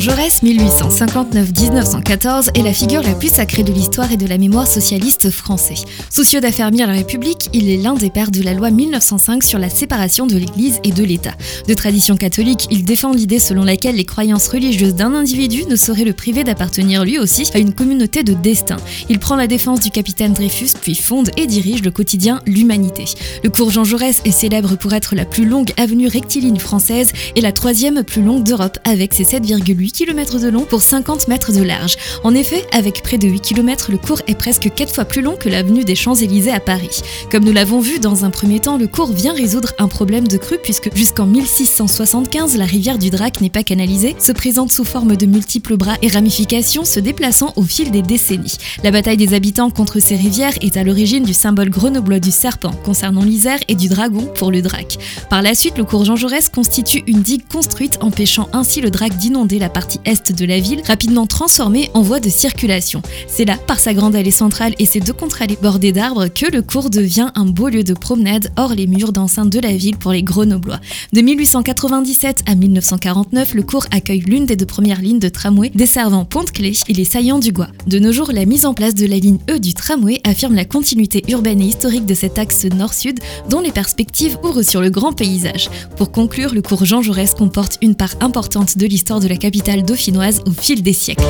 Jaurès, 1859-1914, est la figure la plus sacrée de l'histoire et de la mémoire socialiste français. Soucieux d'affermir la République, il est l'un des pères de la loi 1905 sur la séparation de l'Église et de l'État. De tradition catholique, il défend l'idée selon laquelle les croyances religieuses d'un individu ne sauraient le priver d'appartenir lui aussi à une communauté de destin. Il prend la défense du capitaine Dreyfus, puis fonde et dirige le quotidien L'Humanité. Le cours Jean Jaurès est célèbre pour être la plus longue avenue rectiligne française et la troisième plus longue d'Europe, avec ses 7,8 km de long pour 50 mètres de large. En effet, avec près de 8 km, le cours est presque 4 fois plus long que l'avenue des Champs-Élysées à Paris. Comme nous l'avons vu dans un premier temps, le cours vient résoudre un problème de crue puisque jusqu'en 1675, la rivière du Drac n'est pas canalisée, se présente sous forme de multiples bras et ramifications se déplaçant au fil des décennies. La bataille des habitants contre ces rivières est à l'origine du symbole grenoblois du serpent concernant l'Isère et du dragon pour le Drac. Par la suite, le cours Jean Jaurès constitue une digue construite empêchant ainsi le Drac d'inonder la partie est de la ville, rapidement transformée en voie de circulation. C'est là, par sa grande allée centrale et ses deux contre-allées bordées d'arbres, que le cours devient un beau lieu de promenade hors les murs d'enceinte de la ville pour les Grenoblois. De 1897 à 1949, le cours accueille l'une des deux premières lignes de tramway desservant Pont-Clé et les Saillants du Gois. De nos jours, la mise en place de la ligne E du tramway affirme la continuité urbaine et historique de cet axe nord-sud dont les perspectives ouvrent sur le grand paysage. Pour conclure, le cours Jean Jaurès comporte une part importante de l'histoire de la dauphinoise au fil des siècles.